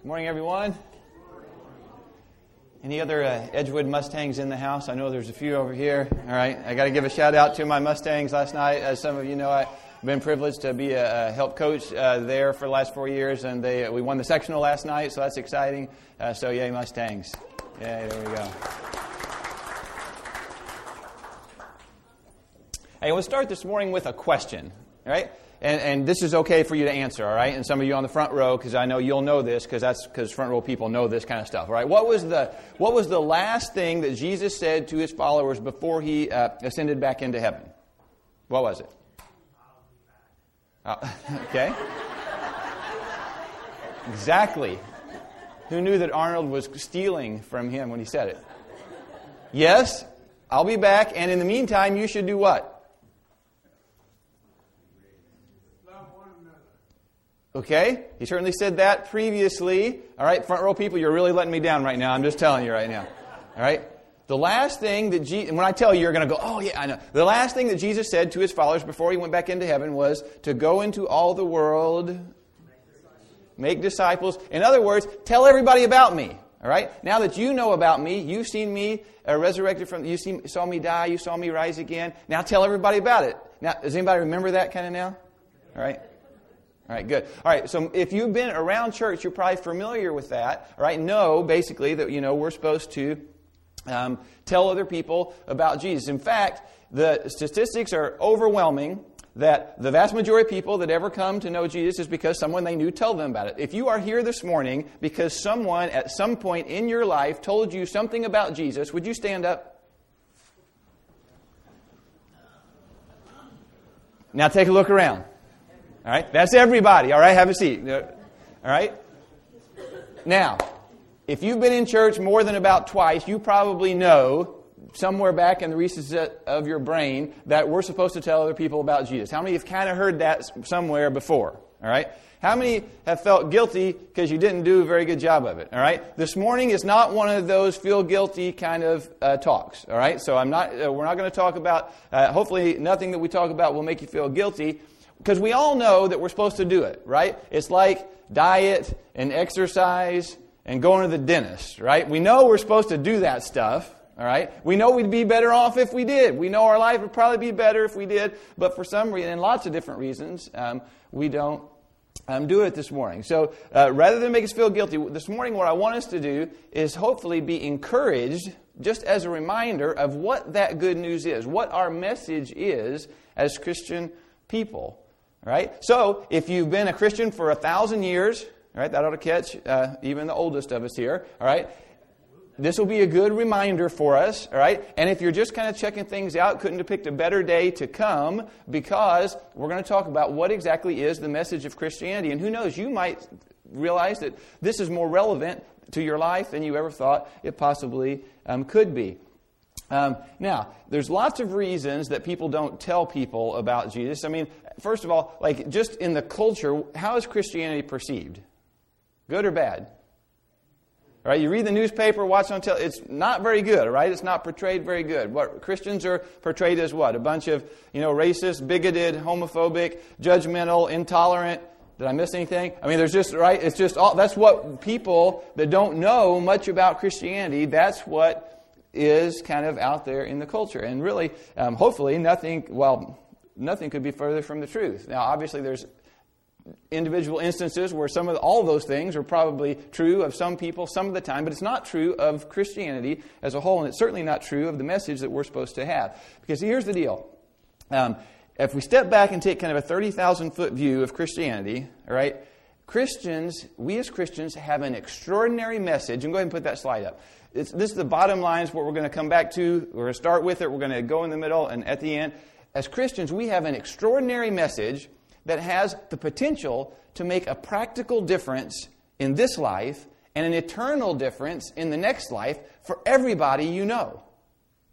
Good morning, everyone. Any other uh, Edgewood Mustangs in the house? I know there's a few over here. All right, I got to give a shout out to my Mustangs last night. As some of you know, I've been privileged to be a, a help coach uh, there for the last four years, and they, we won the sectional last night, so that's exciting. Uh, so, yay, Mustangs. Yeah, there we go. Hey, we'll start this morning with a question, all right? And, and, this is okay for you to answer, all right? And some of you on the front row, because I know you'll know this, because that's because front row people know this kind of stuff, all right? What was the what was the last thing that Jesus said to his followers before he uh, ascended back into heaven? What was it? Uh, okay. exactly. Who knew that Arnold was stealing from him when he said it? Yes, I'll be back, and in the meantime, you should do what? Okay? He certainly said that previously. All right, front row people, you're really letting me down right now. I'm just telling you right now. All right? The last thing that Jesus, when I tell you, you're going to go, oh, yeah, I know. The last thing that Jesus said to his followers before he went back into heaven was to go into all the world, make disciples. In other words, tell everybody about me. All right? Now that you know about me, you've seen me uh, resurrected from, you saw me die, you saw me rise again. Now tell everybody about it. Now, does anybody remember that kind of now? All right? All right, good. All right, so if you've been around church, you're probably familiar with that. All right, know basically that you know we're supposed to um, tell other people about Jesus. In fact, the statistics are overwhelming that the vast majority of people that ever come to know Jesus is because someone they knew told them about it. If you are here this morning because someone at some point in your life told you something about Jesus, would you stand up? Now take a look around. All right? That's everybody. All right? Have a seat. All right? Now, if you've been in church more than about twice, you probably know somewhere back in the recesses of your brain that we're supposed to tell other people about Jesus. How many have kind of heard that somewhere before? All right? How many have felt guilty because you didn't do a very good job of it? All right. This morning is not one of those feel guilty kind of uh, talks. All right. So I'm not. Uh, we're not going to talk about. Uh, hopefully, nothing that we talk about will make you feel guilty. Because we all know that we're supposed to do it, right? It's like diet and exercise and going to the dentist, right? We know we're supposed to do that stuff, all right? We know we'd be better off if we did. We know our life would probably be better if we did, but for some reason, and lots of different reasons, um, we don't um, do it this morning. So uh, rather than make us feel guilty, this morning what I want us to do is hopefully be encouraged, just as a reminder of what that good news is, what our message is as Christian people. Right? So, if you've been a Christian for a thousand years, right, that ought to catch uh, even the oldest of us here, all right? This will be a good reminder for us, all right? And if you're just kind of checking things out, couldn't have picked a better day to come because we're going to talk about what exactly is the message of Christianity. And who knows, you might realize that this is more relevant to your life than you ever thought it possibly um, could be. Um, now, there's lots of reasons that people don't tell people about Jesus. I mean, first of all, like just in the culture, how is Christianity perceived? Good or bad? All right, you read the newspaper, watch on television. It's not very good, right? It's not portrayed very good. What Christians are portrayed as what? A bunch of, you know, racist, bigoted, homophobic, judgmental, intolerant. Did I miss anything? I mean, there's just, right? It's just all, that's what people that don't know much about Christianity, that's what is kind of out there in the culture. And really, um, hopefully, nothing, well, nothing could be further from the truth. Now, obviously, there's individual instances where some of the, all of those things are probably true of some people some of the time, but it's not true of Christianity as a whole, and it's certainly not true of the message that we're supposed to have. Because here's the deal. Um, if we step back and take kind of a 30,000 foot view of Christianity, all right, Christians, we as Christians have an extraordinary message, and go ahead and put that slide up. It's, this is the bottom line, is what we're going to come back to. We're going to start with it, we're going to go in the middle, and at the end. As Christians, we have an extraordinary message that has the potential to make a practical difference in this life and an eternal difference in the next life for everybody you know.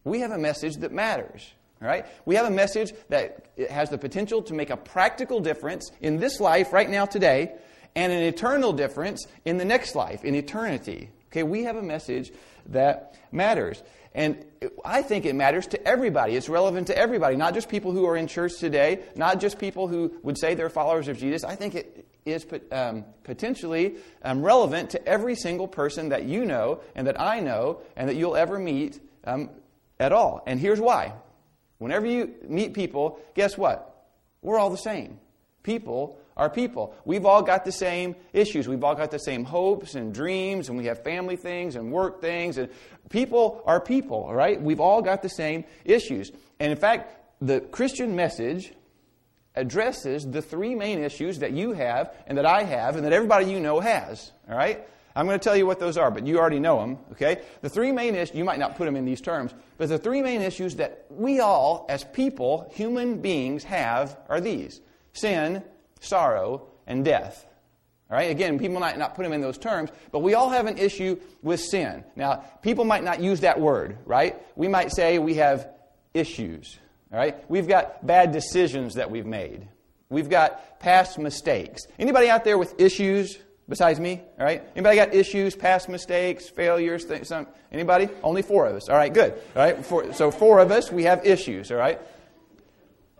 We have a message that matters. Right? We have a message that has the potential to make a practical difference in this life right now today and an eternal difference in the next life, in eternity. Okay, we have a message that matters. And I think it matters to everybody. It's relevant to everybody, not just people who are in church today, not just people who would say they're followers of Jesus. I think it is um, potentially um, relevant to every single person that you know and that I know and that you'll ever meet um, at all. And here's why. Whenever you meet people, guess what? We're all the same. People are people. We've all got the same issues. We've all got the same hopes and dreams, and we have family things and work things. And people are people, all right? We've all got the same issues. And in fact, the Christian message addresses the three main issues that you have and that I have and that everybody you know has. All right? I'm going to tell you what those are, but you already know them. Okay? The three main issues, you might not put them in these terms, but the three main issues that we all, as people, human beings, have are these sin, sorrow, and death. All right? Again, people might not put them in those terms, but we all have an issue with sin. Now, people might not use that word, right? We might say we have issues. All right? We've got bad decisions that we've made. We've got past mistakes. Anybody out there with issues besides me? All right? Anybody got issues, past mistakes, failures? Th- some, anybody? Only four of us. All right, good. All right? Four, so four of us, we have issues. All right?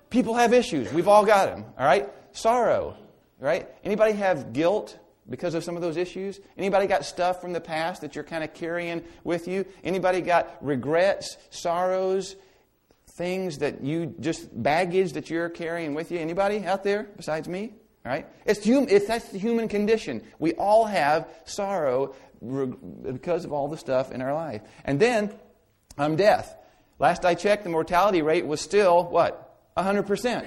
People have issues. We've all got them. All right? Sorrow. right? Anybody have guilt? because of some of those issues? Anybody got stuff from the past that you're kind of carrying with you? Anybody got regrets, sorrows, things that you just baggage that you're carrying with you? Anybody out there besides me? Right? It's, human. it's that's the human condition. We all have sorrow because of all the stuff in our life. And then um, death. Last I checked, the mortality rate was still what? 100%.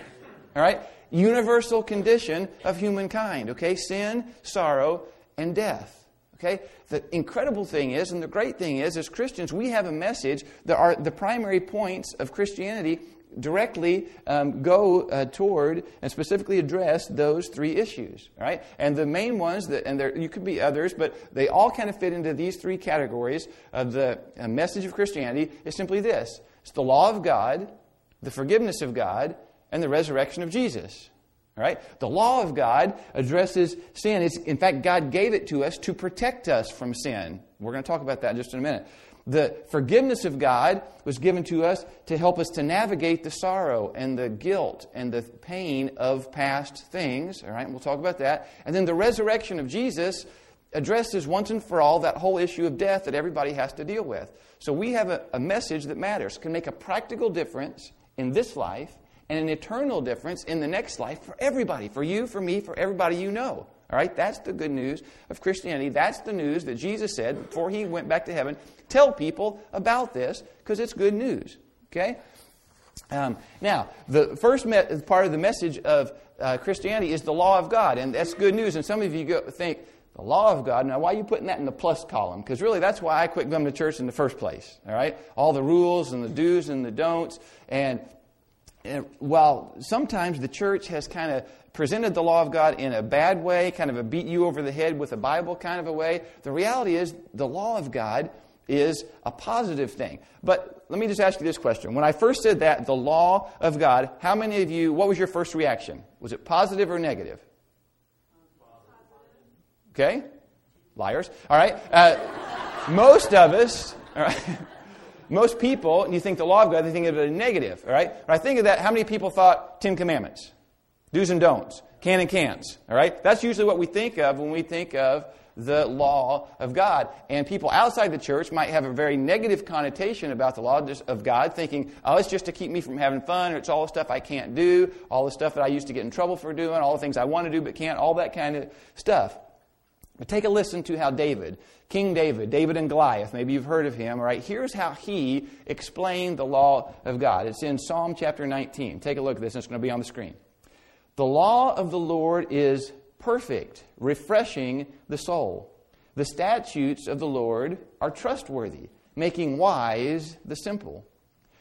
All right? Universal condition of humankind. Okay? Sin, sorrow, and death. Okay? The incredible thing is, and the great thing is, as Christians, we have a message that are the primary points of Christianity directly um, go uh, toward and specifically address those three issues right and the main ones that and there you could be others but they all kind of fit into these three categories of the uh, message of christianity is simply this it's the law of god the forgiveness of god and the resurrection of jesus Right? The law of God addresses sin. It's, in fact, God gave it to us to protect us from sin. We're going to talk about that in just in a minute. The forgiveness of God was given to us to help us to navigate the sorrow and the guilt and the pain of past things. All right, we'll talk about that. And then the resurrection of Jesus addresses once and for all that whole issue of death that everybody has to deal with. So we have a, a message that matters, can make a practical difference in this life and an eternal difference in the next life for everybody, for you, for me, for everybody you know. All right, that's the good news of Christianity. That's the news that Jesus said before he went back to heaven. Tell people about this because it's good news. Okay? Um, now, the first me- part of the message of uh, Christianity is the law of God, and that's good news. And some of you go, think, the law of God. Now, why are you putting that in the plus column? Because really, that's why I quit going to church in the first place. All right? All the rules and the do's and the don'ts. And while sometimes the church has kind of presented the law of God in a bad way, kind of a beat you over the head with a Bible kind of a way, the reality is the law of God is a positive thing. But let me just ask you this question. When I first said that, the law of God, how many of you, what was your first reaction? Was it positive or negative? Okay? Liars. All right. Uh, most of us, all right. Most people, and you think the law of God, they think of it as negative, all right? When I think of that, how many people thought Ten Commandments? Do's and don'ts, can and can'ts, all right? That's usually what we think of when we think of the law of God. And people outside the church might have a very negative connotation about the law of God, thinking, oh, it's just to keep me from having fun, or it's all the stuff I can't do, all the stuff that I used to get in trouble for doing, all the things I want to do but can't, all that kind of stuff. But take a listen to how David, King David, David and Goliath, maybe you've heard of him, all right? Here's how he explained the law of God. It's in Psalm chapter 19. Take a look at this, it's going to be on the screen. The law of the Lord is perfect, refreshing the soul. The statutes of the Lord are trustworthy, making wise the simple.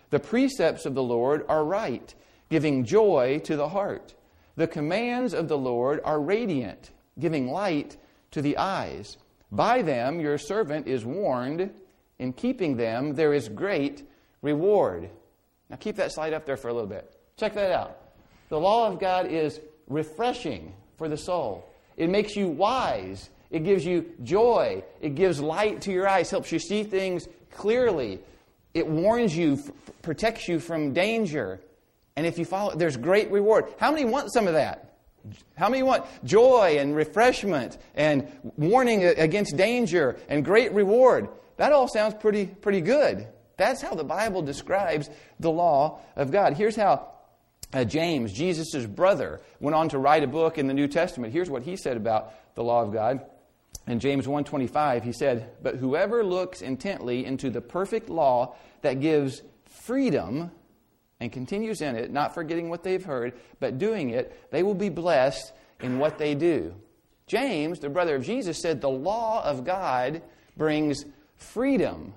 The precepts of the Lord are right, giving joy to the heart. The commands of the Lord are radiant, giving light to the eyes. By them your servant is warned. In keeping them there is great reward. Now keep that slide up there for a little bit. Check that out. The law of God is refreshing for the soul. It makes you wise It gives you joy. It gives light to your eyes, helps you see things clearly. It warns you, protects you from danger. And if you follow, there's great reward. How many want some of that? How many want joy and refreshment and warning against danger and great reward? That all sounds pretty, pretty good. That's how the Bible describes the law of God. Here's how uh, James, Jesus' brother, went on to write a book in the New Testament. Here's what he said about the law of God. In James 1:25, he said, "But whoever looks intently into the perfect law that gives freedom and continues in it, not forgetting what they've heard, but doing it, they will be blessed in what they do." James, the brother of Jesus, said the law of God brings freedom.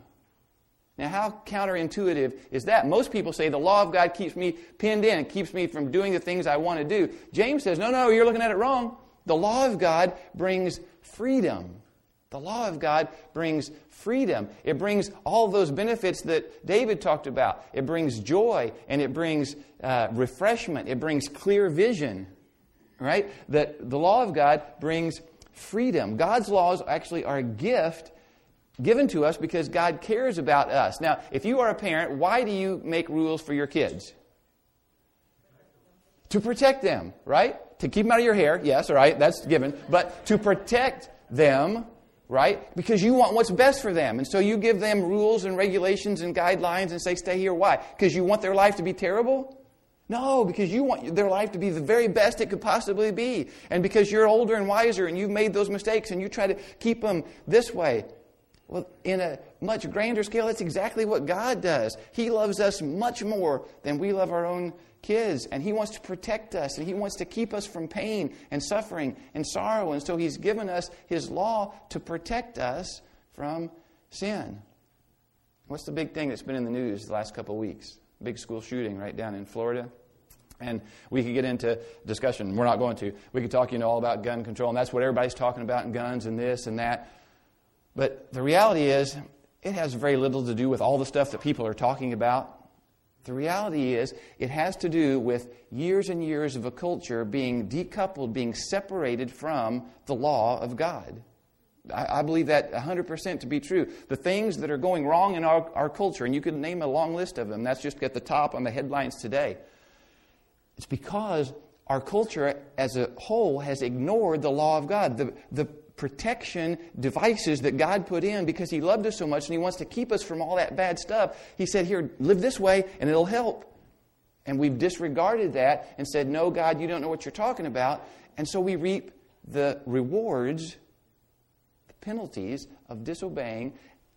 Now, how counterintuitive is that? Most people say the law of God keeps me pinned in, keeps me from doing the things I want to do. James says, no, no, you're looking at it wrong. The law of God brings freedom. The law of God brings freedom. It brings all those benefits that David talked about. It brings joy and it brings uh, refreshment. It brings clear vision, right? That the law of God brings freedom. God's laws actually are a gift given to us because God cares about us. Now, if you are a parent, why do you make rules for your kids? To protect them, right? To keep them out of your hair, yes, all right, that's given. But to protect them, right? Because you want what's best for them. And so you give them rules and regulations and guidelines and say, stay here. Why? Because you want their life to be terrible? No, because you want their life to be the very best it could possibly be. And because you're older and wiser and you've made those mistakes and you try to keep them this way. Well, in a much grander scale, that's exactly what God does. He loves us much more than we love our own kids, and He wants to protect us, and He wants to keep us from pain and suffering and sorrow. And so He's given us His law to protect us from sin. What's the big thing that's been in the news the last couple of weeks? Big school shooting right down in Florida. And we could get into discussion. We're not going to. We could talk, you know, all about gun control, and that's what everybody's talking about, and guns and this and that. But the reality is, it has very little to do with all the stuff that people are talking about. The reality is, it has to do with years and years of a culture being decoupled, being separated from the law of God. I, I believe that 100% to be true. The things that are going wrong in our, our culture, and you could name a long list of them, that's just at the top on the headlines today. It's because our culture as a whole has ignored the law of God. The, the protection devices that God put in because He loved us so much and He wants to keep us from all that bad stuff. He said, Here, live this way and it'll help. And we've disregarded that and said, No, God, you don't know what you're talking about. And so we reap the rewards, the penalties of disobeying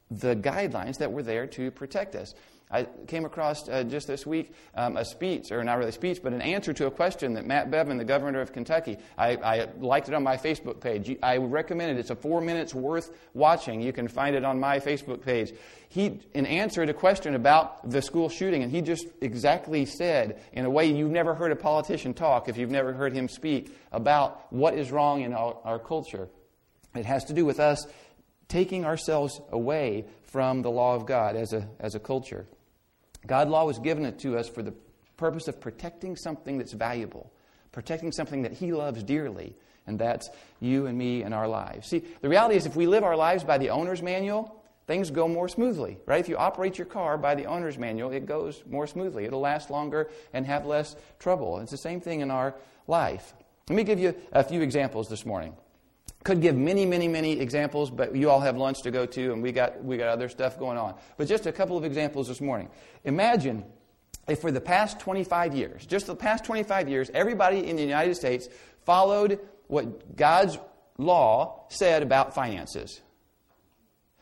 the guidelines that were there to protect us. I came across uh, just this week um, a speech, or not really a speech, but an answer to a question that Matt Bevin, the governor of Kentucky, I, I liked it on my Facebook page. I recommend it. It's a four minutes worth watching. You can find it on my Facebook page. He, in answer to a question about the school shooting, and he just exactly said, in a way you've never heard a politician talk if you've never heard him speak, about what is wrong in our, our culture. It has to do with us taking ourselves away from the law of God as a, as a culture. God law was given it to us for the purpose of protecting something that's valuable, protecting something that He loves dearly, and that's you and me and our lives. See, the reality is if we live our lives by the owner's manual, things go more smoothly, right? If you operate your car by the owner's manual, it goes more smoothly. It'll last longer and have less trouble. It's the same thing in our life. Let me give you a few examples this morning. Could give many, many, many examples, but you all have lunch to go to, and we got, we got other stuff going on. But just a couple of examples this morning. Imagine if for the past 25 years, just the past 25 years, everybody in the United States followed what God's law said about finances.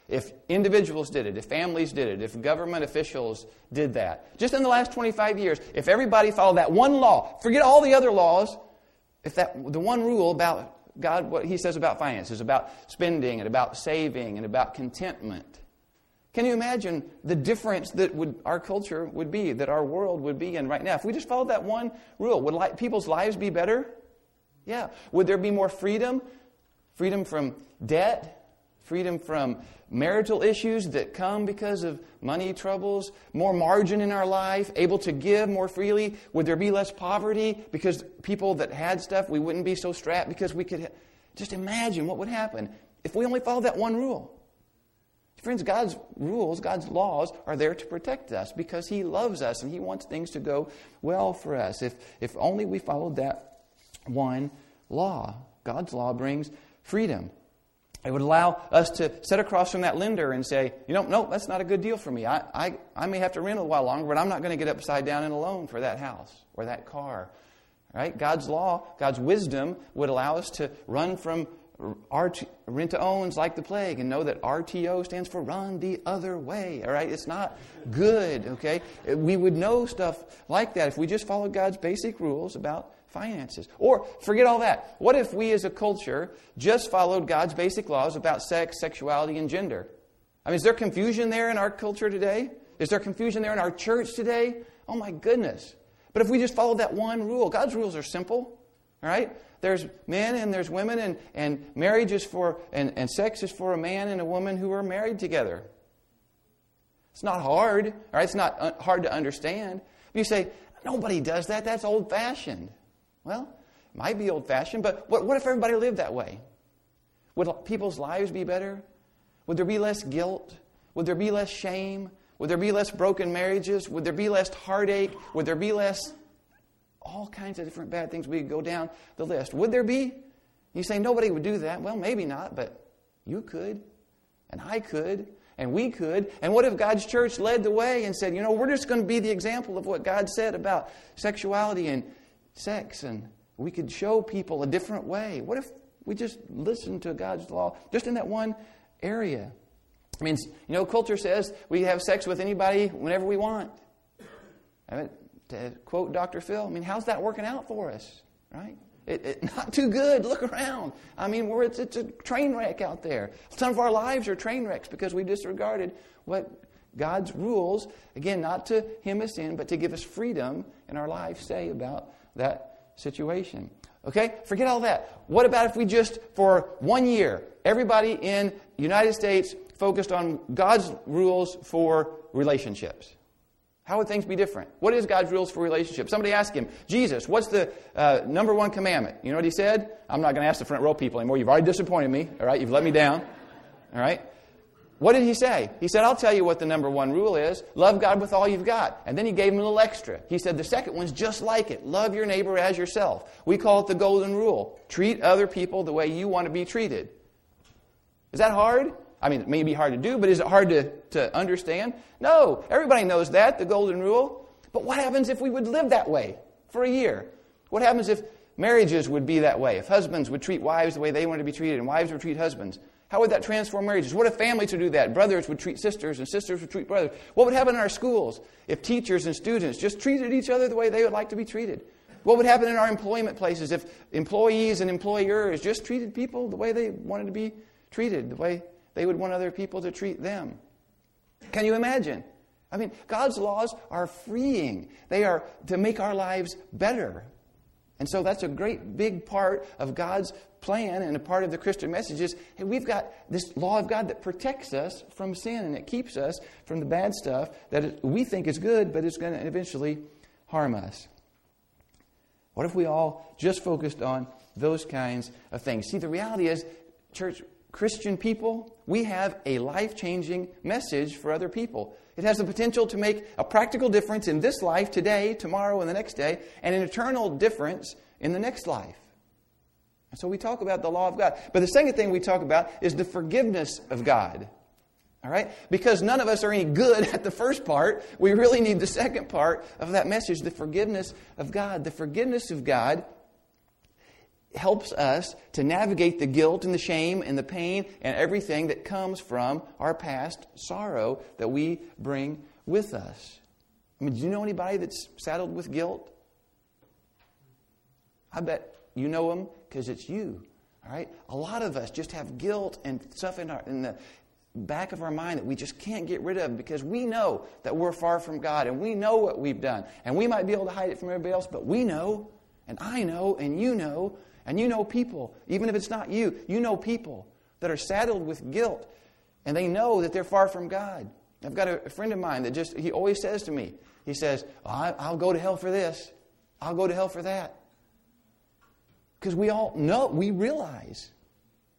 If individuals did it, if families did it, if government officials did that, just in the last 25 years, if everybody followed that one law, forget all the other laws, if that the one rule about God, what He says about finances, about spending and about saving and about contentment. Can you imagine the difference that would, our culture would be, that our world would be in right now? If we just followed that one rule, would li- people's lives be better? Yeah. Would there be more freedom? Freedom from debt? Freedom from marital issues that come because of money troubles, more margin in our life, able to give more freely? Would there be less poverty because people that had stuff, we wouldn't be so strapped because we could. Ha- just imagine what would happen if we only followed that one rule. Friends, God's rules, God's laws are there to protect us because He loves us and He wants things to go well for us. If, if only we followed that one law. God's law brings freedom. It would allow us to sit across from that lender and say, you know, no, that's not a good deal for me. I, I, I may have to rent a while longer, but I'm not going to get upside down in a loan for that house or that car. Right? God's law, God's wisdom would allow us to run from RT, rent to owns like the plague and know that RTO stands for run the other way. All right? It's not good, okay? We would know stuff like that if we just followed God's basic rules about finances. Or forget all that. What if we as a culture just followed God's basic laws about sex, sexuality, and gender? I mean, is there confusion there in our culture today? Is there confusion there in our church today? Oh my goodness. But if we just followed that one rule, God's rules are simple, all right? There's men and there's women, and, and marriage is for, and, and sex is for a man and a woman who are married together. It's not hard, right? It's not uh, hard to understand. You say, nobody does that. That's old fashioned. Well, it might be old fashioned, but what, what if everybody lived that way? Would people's lives be better? Would there be less guilt? Would there be less shame? Would there be less broken marriages? Would there be less heartache? Would there be less all kinds of different bad things. We could go down the list. Would there be? You say nobody would do that. Well, maybe not, but you could, and I could, and we could. And what if God's church led the way and said, you know, we're just going to be the example of what God said about sexuality and sex, and we could show people a different way? What if we just listened to God's law just in that one area? I mean, you know, culture says we have sex with anybody whenever we want. I mean, to quote Dr. Phil, I mean, how's that working out for us, right? It, it, not too good. Look around. I mean, we're, it's, it's a train wreck out there. Some of our lives are train wrecks because we disregarded what God's rules, again, not to hem us in, but to give us freedom in our lives, say about that situation. Okay? Forget all that. What about if we just, for one year, everybody in United States focused on God's rules for relationships? How would things be different? What is God's rules for relationships? Somebody asked him, Jesus, what's the uh, number one commandment? You know what he said? I'm not going to ask the front row people anymore. You've already disappointed me. All right, you've let me down. All right. What did he say? He said, I'll tell you what the number one rule is love God with all you've got. And then he gave him a little extra. He said, the second one's just like it love your neighbor as yourself. We call it the golden rule treat other people the way you want to be treated. Is that hard? I mean, it may be hard to do, but is it hard to, to understand? No. Everybody knows that, the golden rule. But what happens if we would live that way for a year? What happens if marriages would be that way? If husbands would treat wives the way they want to be treated and wives would treat husbands? How would that transform marriages? What if families would do that? Brothers would treat sisters and sisters would treat brothers. What would happen in our schools if teachers and students just treated each other the way they would like to be treated? What would happen in our employment places if employees and employers just treated people the way they wanted to be treated, the way they would want other people to treat them. Can you imagine? I mean, God's laws are freeing, they are to make our lives better. And so that's a great big part of God's plan and a part of the Christian message is hey, we've got this law of God that protects us from sin and it keeps us from the bad stuff that we think is good, but it's going to eventually harm us. What if we all just focused on those kinds of things? See, the reality is, church, Christian people, we have a life changing message for other people. It has the potential to make a practical difference in this life, today, tomorrow, and the next day, and an eternal difference in the next life. And so we talk about the law of God. But the second thing we talk about is the forgiveness of God. All right? Because none of us are any good at the first part, we really need the second part of that message the forgiveness of God. The forgiveness of God helps us to navigate the guilt and the shame and the pain and everything that comes from our past sorrow that we bring with us. I mean, do you know anybody that's saddled with guilt? I bet you know them because it's you. All right? A lot of us just have guilt and stuff in, our, in the back of our mind that we just can't get rid of because we know that we're far from God and we know what we've done. And we might be able to hide it from everybody else, but we know, and I know, and you know and you know people, even if it's not you, you know people that are saddled with guilt and they know that they're far from God. I've got a, friend of mine that just, he always says to me, he says, oh, I'll go to hell for this. I'll go to hell for that. Because we all know, we realize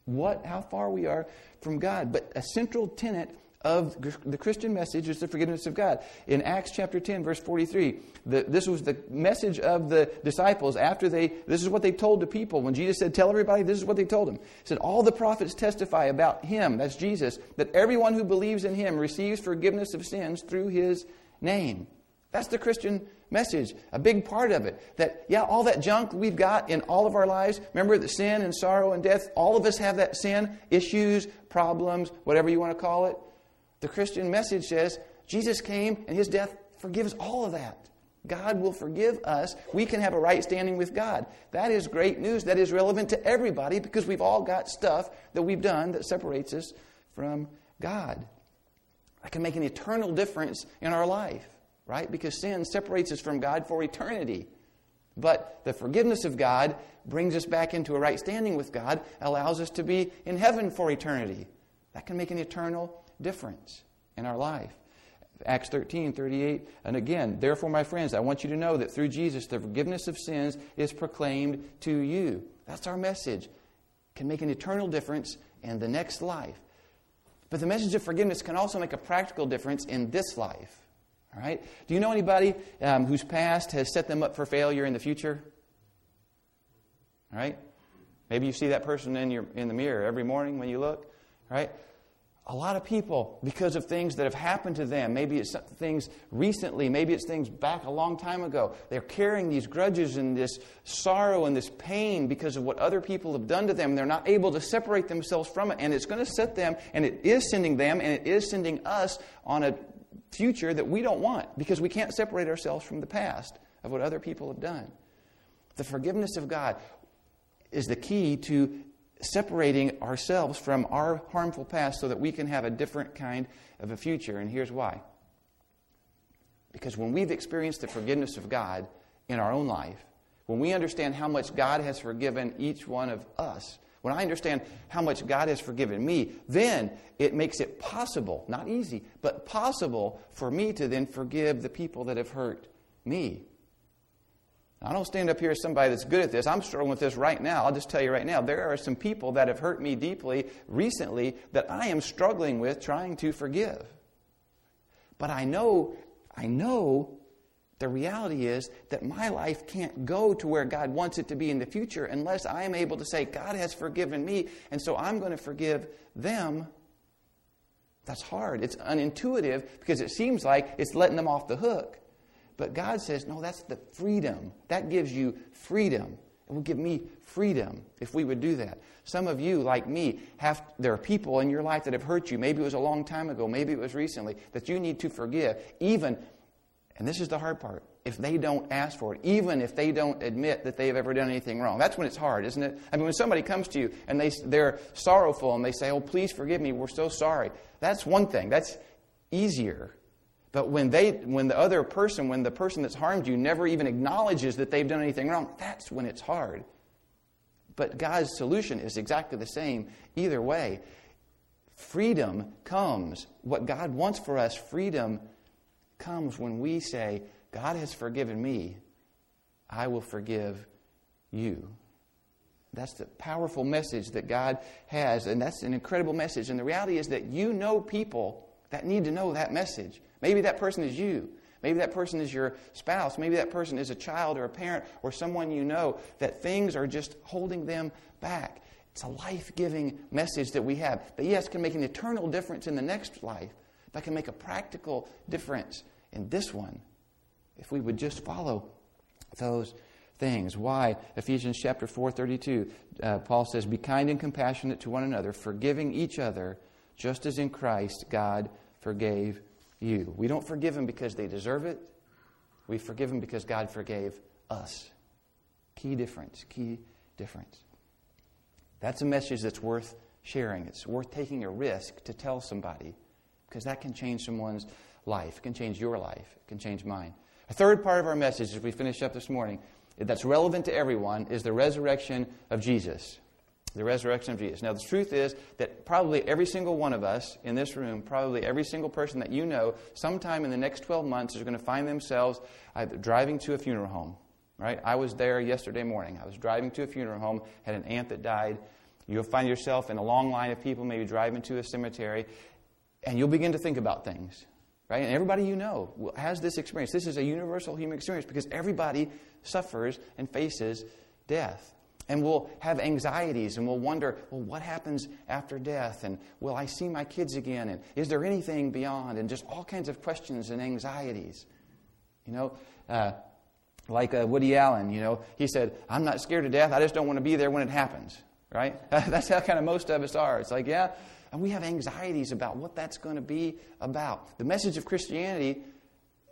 what, how far we are from God. But a central tenet of the Christian message is the forgiveness of God. In Acts chapter 10, verse 43, the, this was the message of the disciples after they, this is what they told the people. When Jesus said, Tell everybody, this is what they told them. He said, All the prophets testify about him, that's Jesus, that everyone who believes in him receives forgiveness of sins through his name. That's the Christian message, a big part of it. That, yeah, all that junk we've got in all of our lives, remember the sin and sorrow and death, all of us have that sin, issues, problems, whatever you want to call it. The Christian message says Jesus came and his death forgives all of that. God will forgive us. We can have a right standing with God. That is great news. That is relevant to everybody because we've all got stuff that we've done that separates us from God. That can make an eternal difference in our life, right? Because sin separates us from God for eternity. But the forgiveness of God brings us back into a right standing with God, allows us to be in heaven for eternity. That can make an eternal difference in our life. Acts 13, 38. And again, therefore, my friends, I want you to know that through Jesus, the forgiveness of sins is proclaimed to you. That's our message. Can make an eternal difference in the next life. But the message of forgiveness can also make a practical difference in this life. All right? Do you know anybody um, whose past has set them up for failure in the future? All right? Maybe you see that person in, your, in the mirror every morning when you look. All right? A lot of people, because of things that have happened to them, maybe it's things recently, maybe it's things back a long time ago, they're carrying these grudges and this sorrow and this pain because of what other people have done to them. They're not able to separate themselves from it, and it's going to set them, and it is sending them, and it is sending us on a future that we don't want because we can't separate ourselves from the past of what other people have done. The forgiveness of God is the key to separating ourselves from our harmful past so that we can have a different kind of a future. And here's why. Because when we've experienced the forgiveness of God in our own life, when we understand how much God has forgiven each one of us, when I understand how much God has forgiven me, then it makes it possible, not easy, but possible for me to then forgive the people that have hurt me. I don't stand up here as somebody that's good at this. I'm struggling with this right now. I'll just tell you right now. There are some people that have hurt me deeply recently that I am struggling with trying to forgive. But I know, I know the reality is that my life can't go to where God wants it to be in the future unless I am able to say, God has forgiven me, and so I'm going to forgive them. That's hard. It's unintuitive because it seems like it's letting them off the hook. But God says, no, that's the freedom. That gives you freedom. It will give me freedom if we would do that. Some of you, like me, have there are people in your life that have hurt you. Maybe it was a long time ago, maybe it was recently, that you need to forgive. Even, and this is the hard part, if they don't ask for it, even if they don't admit that they've ever done anything wrong. That's when it's hard, isn't it? I mean, when somebody comes to you and they, they're sorrowful and they say, Oh, please forgive me, we're so sorry. That's one thing. That's easier but when they, when the other person, when the person that's harmed you never even acknowledges that they've done anything wrong, that's when it's hard. But God's solution is exactly the same either way. Freedom comes. What God wants for us, freedom comes when we say, God has forgiven me, I will forgive you. That's the powerful message that God has, and that's an incredible message. And the reality is that you know people that need to know that message. Maybe that person is you. Maybe that person is your spouse. Maybe that person is a child or a parent or someone you know that things are just holding them back. It's a life giving message that we have that, yes, can make an eternal difference in the next life, that can make a practical difference in this one if we would just follow those things. Why? Ephesians chapter 4, 32, uh, Paul says, Be kind and compassionate to one another, forgiving each other, just as in Christ God forgave you. We don't forgive them because they deserve it. We forgive them because God forgave us. Key difference. Key difference. That's a message that's worth sharing. It's worth taking a risk to tell somebody because that can change someone's life. It can change your life. It can change mine. A third part of our message as we finish up this morning that's relevant to everyone is the resurrection of Jesus the resurrection of Jesus. Now, the truth is that probably every single one of us in this room, probably every single person that you know, sometime in the next 12 months is going to find themselves either driving to a funeral home. Right? I was there yesterday morning. I was driving to a funeral home, had an aunt that died You'll find yourself in a long line of people, maybe driving to a cemetery, and you'll begin to think about things. Right? And everybody you know has this experience. This is a universal human experience because everybody suffers and faces death. And we'll have anxieties and we'll wonder, well, what happens after death? And will I see my kids again? And is there anything beyond? And just all kinds of questions and anxieties. You know, uh, like uh, Woody Allen, you know, he said, I'm not scared to death. I just don't want to be there when it happens. Right? That's how kind of most of us are. It's like, yeah. And we have anxieties about what that's going to be about. The message of Christianity,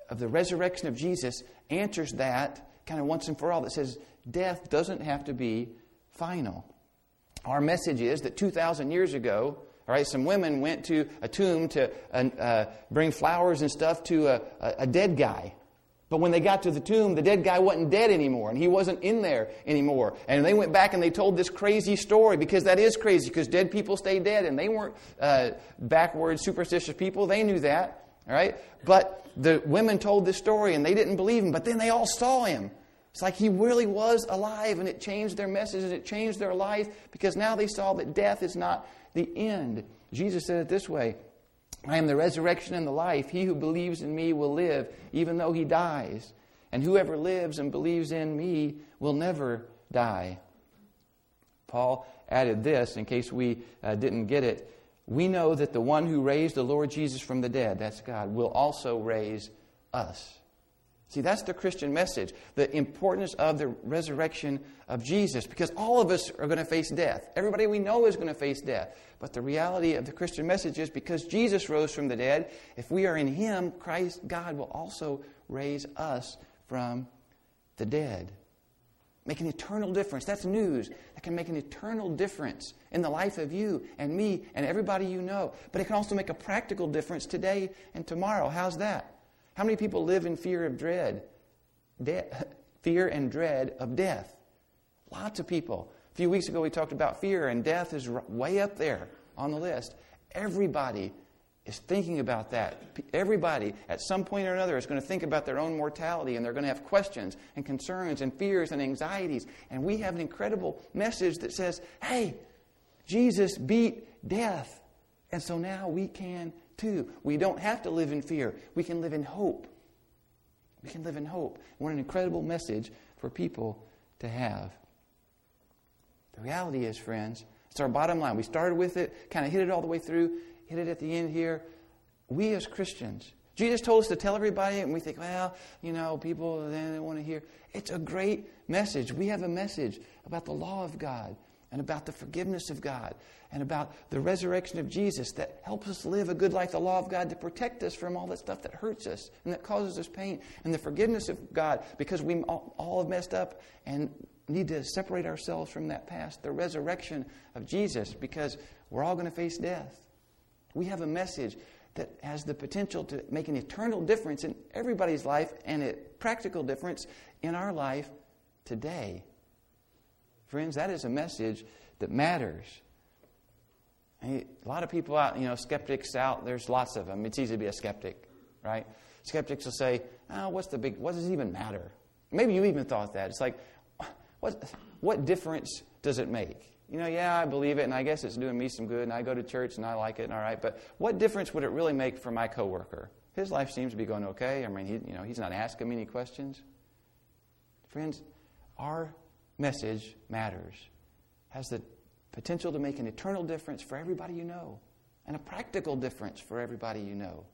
of the resurrection of Jesus, answers that kind of once and for all that says death doesn't have to be final. Our message is that 2,000 years ago, all right, some women went to a tomb to uh, uh, bring flowers and stuff to a, a, dead guy. But when they got to the tomb, the dead guy wasn't dead anymore, and he wasn't in there anymore. And they went back and they told this crazy story because that is crazy because dead people stay dead, and they weren't uh, backward, superstitious people. They knew that, all right. But the women told this story, and they didn't believe him. But then they all saw him, it's like he really was alive and it changed their message and it changed their life because now they saw that death is not the end. Jesus said it this way I am the resurrection and the life. He who believes in me will live even though he dies. And whoever lives and believes in me will never die. Paul added this in case we uh, didn't get it. We know that the one who raised the Lord Jesus from the dead, that's God, will also raise us. See, that's the Christian message the importance of the resurrection of Jesus, because all of us are going to face death. Everybody we know is going to face death. But the reality of the Christian message is because Jesus rose from the dead, if we are in Him, Christ, God will also raise us from the dead. Make an eternal difference. That's news that can make an eternal difference in the life of you and me and everybody you know. But it can also make a practical difference today and tomorrow. How's that? How many people live in fear of dread? De- fear and dread of death. Lots of people. A few weeks ago, we talked about fear, and death is way up there on the list. Everybody is thinking about that. Everybody, at some point or another, is going to think about their own mortality, and they're going to have questions and concerns and fears and anxieties. And we have an incredible message that says, hey, Jesus beat death. And so now we can too. We don't have to live in fear. We can live in hope. We can live in hope. What an incredible message for people to have. The reality is, friends, it's our bottom line. We started with it, kind of hit it all the way through, hit it at the end here. We as Christians, Jesus told us to tell everybody, and we think, well, you know, people they don't want to hear. It's a great message. We have a message about the law of God and about the forgiveness of God and about the resurrection of Jesus that helps us live a good life, the law of God to protect us from all that stuff that hurts us and that causes us pain, and the forgiveness of God because we all have messed up and need to separate ourselves from that past, the resurrection of Jesus because we're all going to face death. We have a message that has the potential to make an eternal difference in everybody's life and a practical difference in our life today. Friends, that is a message that matters. A lot of people out, you know, skeptics out, there's lots of them. It's easy to be a skeptic, right? Skeptics will say, oh, what's the big, what does it even matter? Maybe you even thought that. It's like, what, what difference does it make? You know, yeah, I believe it, and I guess it's doing me some good, and I go to church, and I like it, and all right, but what difference would it really make for my coworker? His life seems to be going okay. I mean, he, you know, he's not asking me any questions. Friends, our message matters, has the potential to make an eternal difference for everybody you know, and a practical difference for everybody you know.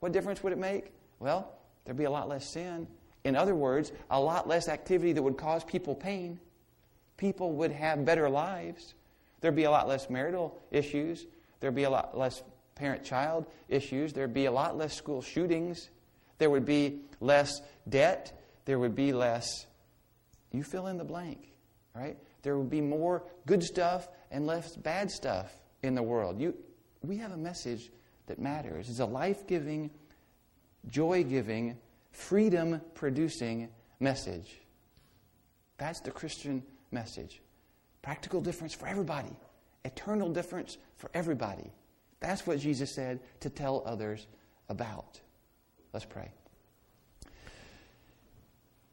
What difference would it make? Well, there'd be a lot less sin. In other words, a lot less activity that would cause people pain. People would have better lives. There'd be a lot less marital issues. There'd be a lot less parent child issues. There'd be a lot less school shootings. There would be less debt. There would be less, you fill in the blank, right? There would be more good stuff and less bad stuff in the world. You, we have a message that matters. It's a life giving, joy giving, freedom producing message. That's the Christian message. Practical difference for everybody, eternal difference for everybody. That's what Jesus said to tell others about. Let's pray.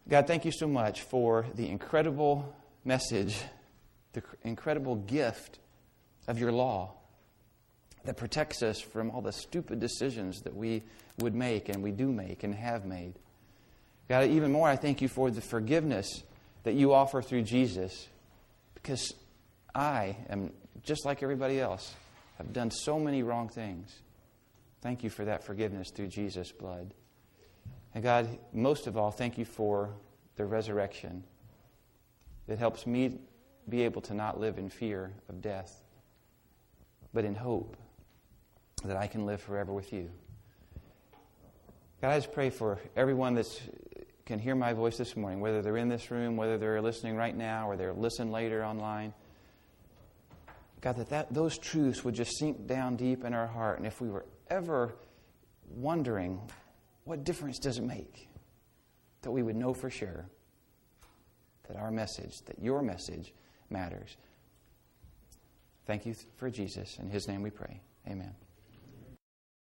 God, thank you so much for the incredible message the incredible gift of your law that protects us from all the stupid decisions that we would make and we do make and have made. God, even more, I thank you for the forgiveness that you offer through Jesus because I am just like everybody else, have done so many wrong things. Thank you for that forgiveness through Jesus' blood. And God, most of all, thank you for the resurrection that helps me be able to not live in fear of death, but in hope that I can live forever with you. God, I just pray for everyone that can hear my voice this morning, whether they're in this room, whether they're listening right now, or they're listening later online. God, that, that those truths would just sink down deep in our heart. And if we were ever wondering, what difference does it make? That we would know for sure that our message, that your message matters. Thank you for Jesus. In his name we pray. Amen.